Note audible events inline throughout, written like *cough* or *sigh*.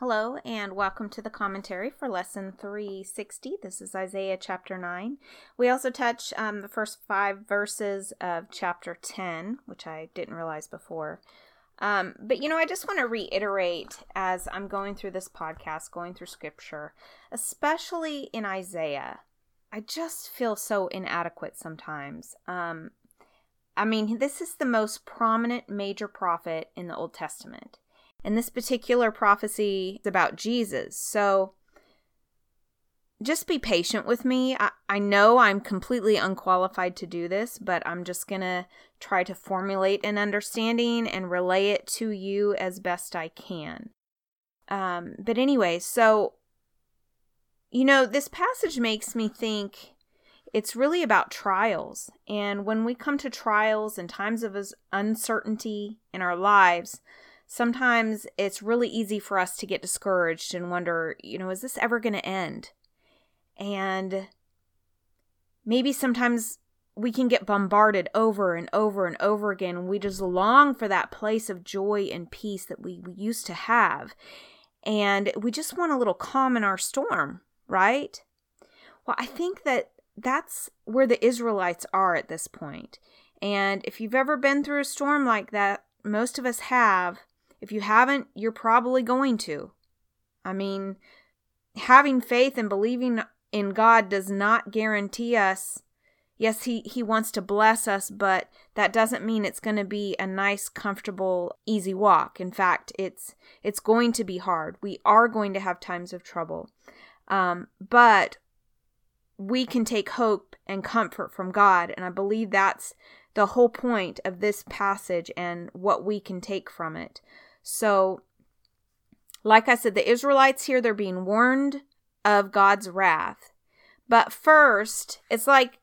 Hello, and welcome to the commentary for lesson 360. This is Isaiah chapter 9. We also touch um, the first five verses of chapter 10, which I didn't realize before. Um, but you know, I just want to reiterate as I'm going through this podcast, going through scripture, especially in Isaiah, I just feel so inadequate sometimes. Um, I mean, this is the most prominent major prophet in the Old Testament. And this particular prophecy is about Jesus. So just be patient with me. I, I know I'm completely unqualified to do this, but I'm just going to try to formulate an understanding and relay it to you as best I can. Um, but anyway, so, you know, this passage makes me think it's really about trials. And when we come to trials and times of uncertainty in our lives, sometimes it's really easy for us to get discouraged and wonder, you know, is this ever going to end? And maybe sometimes we can get bombarded over and over and over again. We just long for that place of joy and peace that we, we used to have. And we just want a little calm in our storm, right? Well, I think that that's where the Israelites are at this point. And if you've ever been through a storm like that, most of us have, if you haven't, you're probably going to. I mean, having faith and believing in God does not guarantee us. Yes, he, he wants to bless us, but that doesn't mean it's going to be a nice, comfortable, easy walk. In fact, it's it's going to be hard. We are going to have times of trouble. Um, but we can take hope and comfort from God. And I believe that's the whole point of this passage and what we can take from it. So, like I said, the Israelites here, they're being warned of God's wrath. But first, it's like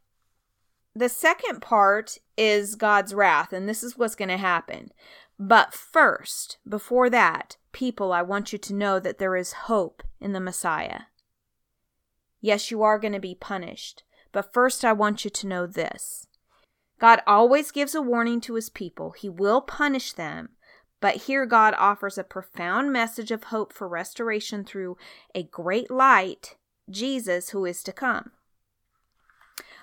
the second part is God's wrath, and this is what's going to happen. But first, before that, people, I want you to know that there is hope in the Messiah. Yes, you are going to be punished. But first, I want you to know this God always gives a warning to his people. He will punish them, but here God offers a profound message of hope for restoration through a great light, Jesus, who is to come.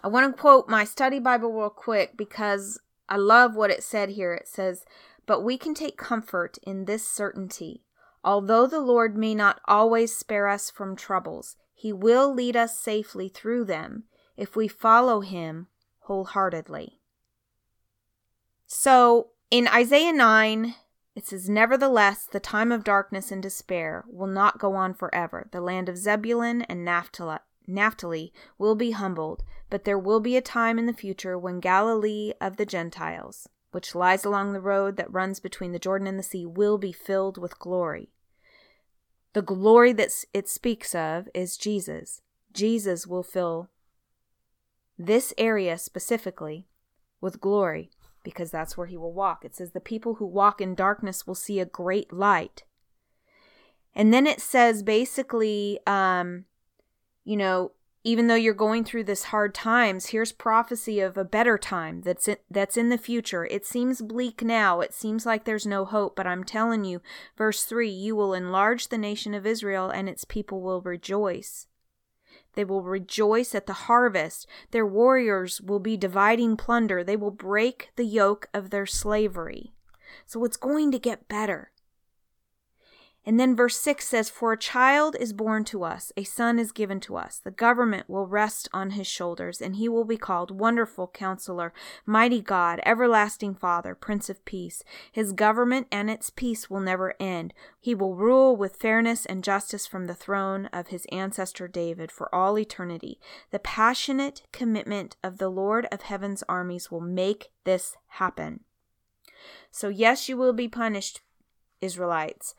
I want to quote my study Bible real quick because I love what it said here. It says, But we can take comfort in this certainty. Although the Lord may not always spare us from troubles, he will lead us safely through them if we follow him wholeheartedly. So in Isaiah 9, it says, Nevertheless, the time of darkness and despair will not go on forever. The land of Zebulun and Naphtali, Naphtali will be humbled, but there will be a time in the future when Galilee of the Gentiles, which lies along the road that runs between the Jordan and the sea, will be filled with glory. The glory that it speaks of is Jesus. Jesus will fill this area specifically with glory because that's where he will walk. It says, The people who walk in darkness will see a great light. And then it says basically, um, you know, even though you're going through this hard times, here's prophecy of a better time that's in, that's in the future. It seems bleak now. It seems like there's no hope, but I'm telling you, verse 3, you will enlarge the nation of Israel and its people will rejoice. They will rejoice at the harvest. Their warriors will be dividing plunder. They will break the yoke of their slavery. So it's going to get better. And then verse 6 says, For a child is born to us, a son is given to us. The government will rest on his shoulders, and he will be called Wonderful Counselor, Mighty God, Everlasting Father, Prince of Peace. His government and its peace will never end. He will rule with fairness and justice from the throne of his ancestor David for all eternity. The passionate commitment of the Lord of heaven's armies will make this happen. So, yes, you will be punished, Israelites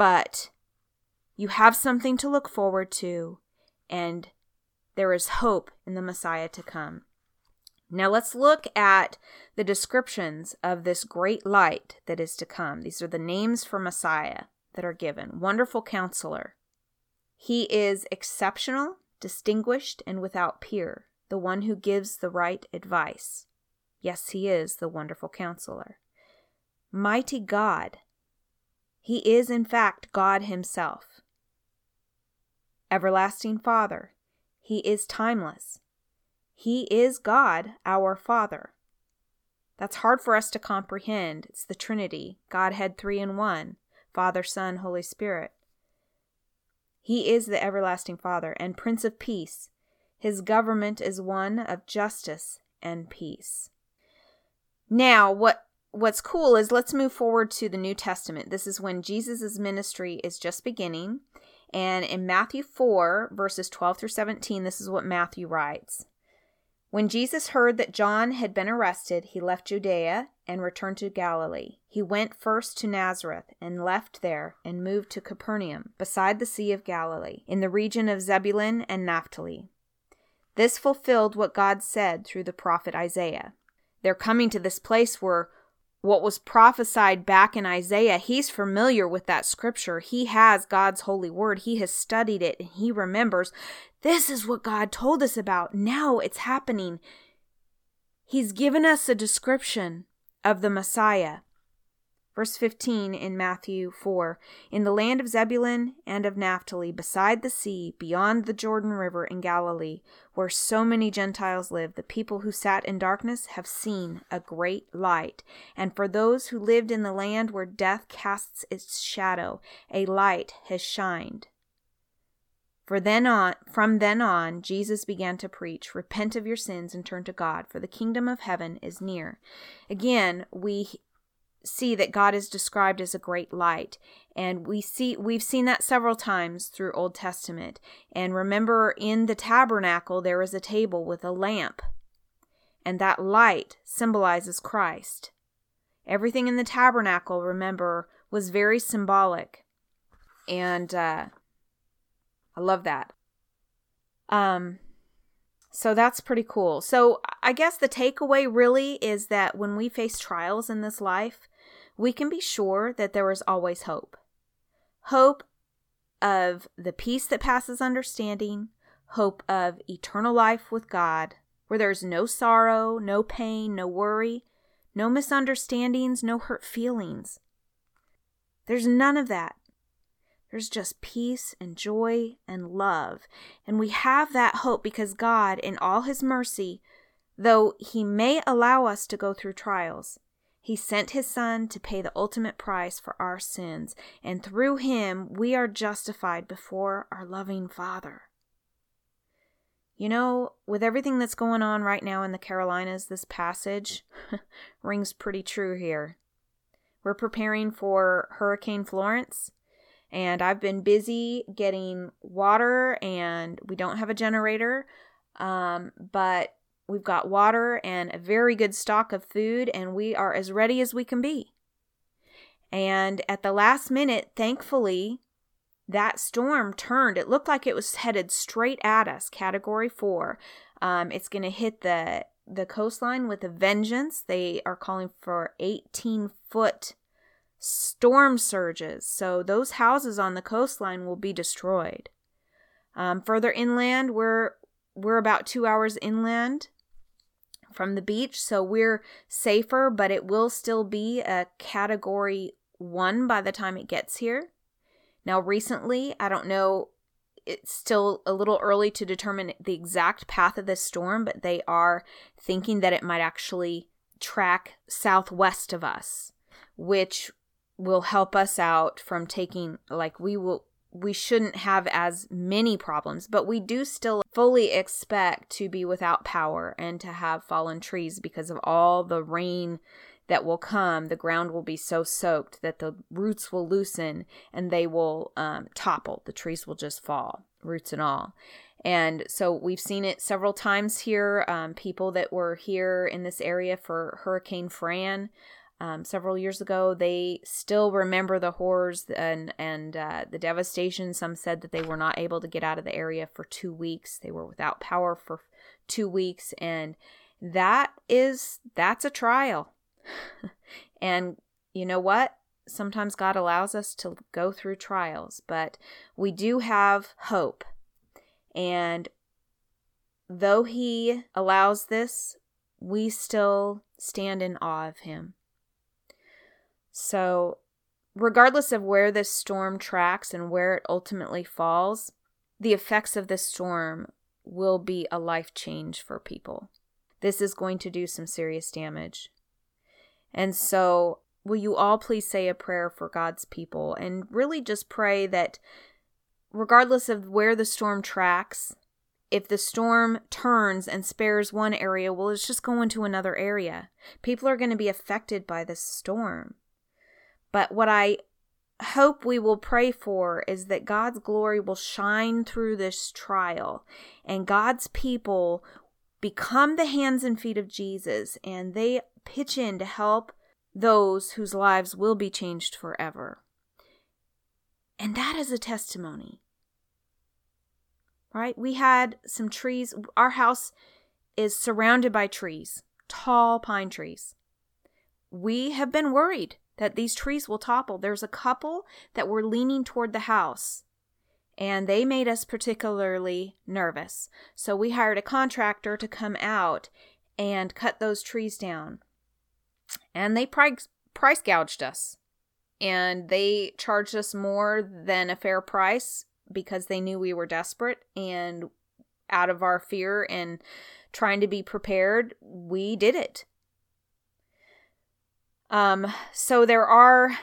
but you have something to look forward to, and there is hope in the Messiah to come. Now let's look at the descriptions of this great light that is to come. These are the names for Messiah that are given Wonderful Counselor. He is exceptional, distinguished, and without peer, the one who gives the right advice. Yes, he is the Wonderful Counselor. Mighty God, He is, in fact, God Himself. Everlasting Father. He is timeless. He is God, our Father. That's hard for us to comprehend. It's the Trinity, Godhead three in one Father, Son, Holy Spirit. He is the everlasting Father and Prince of Peace. His government is one of justice and peace. Now, what what's cool is let's move forward to the New Testament. This is when Jesus' ministry is just beginning. And in Matthew 4, verses 12 through 17, this is what Matthew writes. When Jesus heard that John had been arrested, he left Judea and returned to Galilee. He went first to Nazareth and left there and moved to Capernaum, beside the Sea of Galilee, in the region of Zebulun and Naphtali. This fulfilled what God said through the prophet Isaiah. They're coming to this place where what was prophesied back in Isaiah, he's familiar with that scripture. He has God's holy word. He has studied it and he remembers this is what God told us about. Now it's happening. He's given us a description of the Messiah. Verse 15 in Matthew 4 In the land of Zebulun and of Naphtali, beside the sea, beyond the Jordan River in Galilee, where so many Gentiles live, the people who sat in darkness have seen a great light. And for those who lived in the land where death casts its shadow, a light has shined. For then on, from then on, Jesus began to preach, Repent of your sins and turn to God, for the kingdom of heaven is near. Again, we see that God is described as a great light. And we see we've seen that several times through Old Testament. And remember in the tabernacle there is a table with a lamp. And that light symbolizes Christ. Everything in the tabernacle remember was very symbolic. And uh I love that. Um so that's pretty cool. So I guess the takeaway really is that when we face trials in this life, we can be sure that there is always hope. Hope of the peace that passes understanding, hope of eternal life with God, where there's no sorrow, no pain, no worry, no misunderstandings, no hurt feelings. There's none of that. There's just peace and joy and love. And we have that hope because God, in all His mercy, though He may allow us to go through trials, he sent his Son to pay the ultimate price for our sins, and through him we are justified before our loving Father. You know, with everything that's going on right now in the Carolinas, this passage *laughs* rings pretty true here. We're preparing for Hurricane Florence, and I've been busy getting water, and we don't have a generator. Um, but We've got water and a very good stock of food, and we are as ready as we can be. And at the last minute, thankfully, that storm turned. It looked like it was headed straight at us, category four. Um, it's going to hit the the coastline with a vengeance. They are calling for 18 foot storm surges. So those houses on the coastline will be destroyed. Um, further inland, we're we're about two hours inland from the beach, so we're safer, but it will still be a category one by the time it gets here. Now, recently, I don't know, it's still a little early to determine the exact path of this storm, but they are thinking that it might actually track southwest of us, which will help us out from taking, like, we will we shouldn't have as many problems, but we do still fully expect to be without power and to have fallen trees because of all the rain that will come. The ground will be so soaked that the roots will loosen and they will um, topple. The trees will just fall, roots and all. And so we've seen it several times here. Um, people that were here in this area for Hurricane Fran um, several years ago. They still remember the horrors and and uh, the devastation. Some said that they were not able to get out of the area for two weeks. They were without power for two weeks, and that is that's a trial. *laughs* and you know what? Sometimes God allows us to go through trials, but we do have hope. And though He allows this, we still stand in awe of Him. So regardless of where this storm tracks and where it ultimately falls, the effects of this storm will be a life change for people. This is going to do some serious damage. And so, will you all please say a prayer for God's people and really just pray that regardless of where the storm tracks, if the storm turns and spares one area, well, it's just going to another area. People are going to be affected by this storm. But what I hope we will pray for is that God's glory will shine through this trial and God's people become the hands and feet of Jesus and they pitch in to help those whose lives will be changed forever. And that is a testimony. Right? We had some trees. Our house is surrounded by trees, tall pine trees. We have been worried that these trees will topple. There's a couple that were leaning toward the house and they made us particularly nervous. So we hired a contractor to come out and cut those trees down. And they price, price gouged us. And they charged us more than a fair price because they knew we were desperate and out of our fear and trying to be prepared, we did it. Um, so there are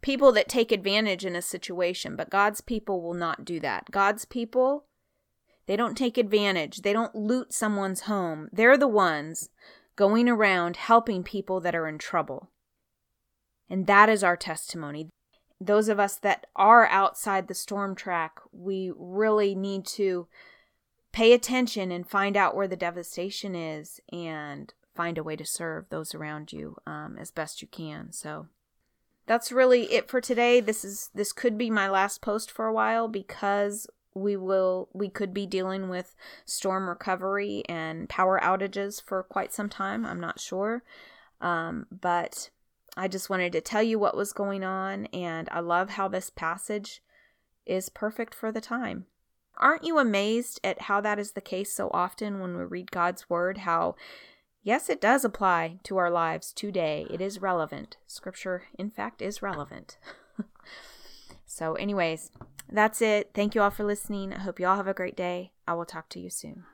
people that take advantage in a situation, but God's people will not do that. God's people, they don't take advantage. They don't loot someone's home. They're the ones going around helping people that are in trouble. And that is our testimony. Those of us that are outside the storm track, we really need to pay attention and find out where the devastation is and find a way to serve those around you um, as best you can. So that's really it for today. This is this could be my last post for a while because we will we could be dealing with storm recovery and power outages for quite some time. I'm not sure, um, but I just wanted to tell you what was going on, and I love how this passage is perfect for the time. Aren't you amazed at how that is the case so often when we read God's word? How Yes, it does apply to our lives today. It is relevant. Scripture, in fact, is relevant. *laughs* so, anyways, that's it. Thank you all for listening. I hope you all have a great day. I will talk to you soon.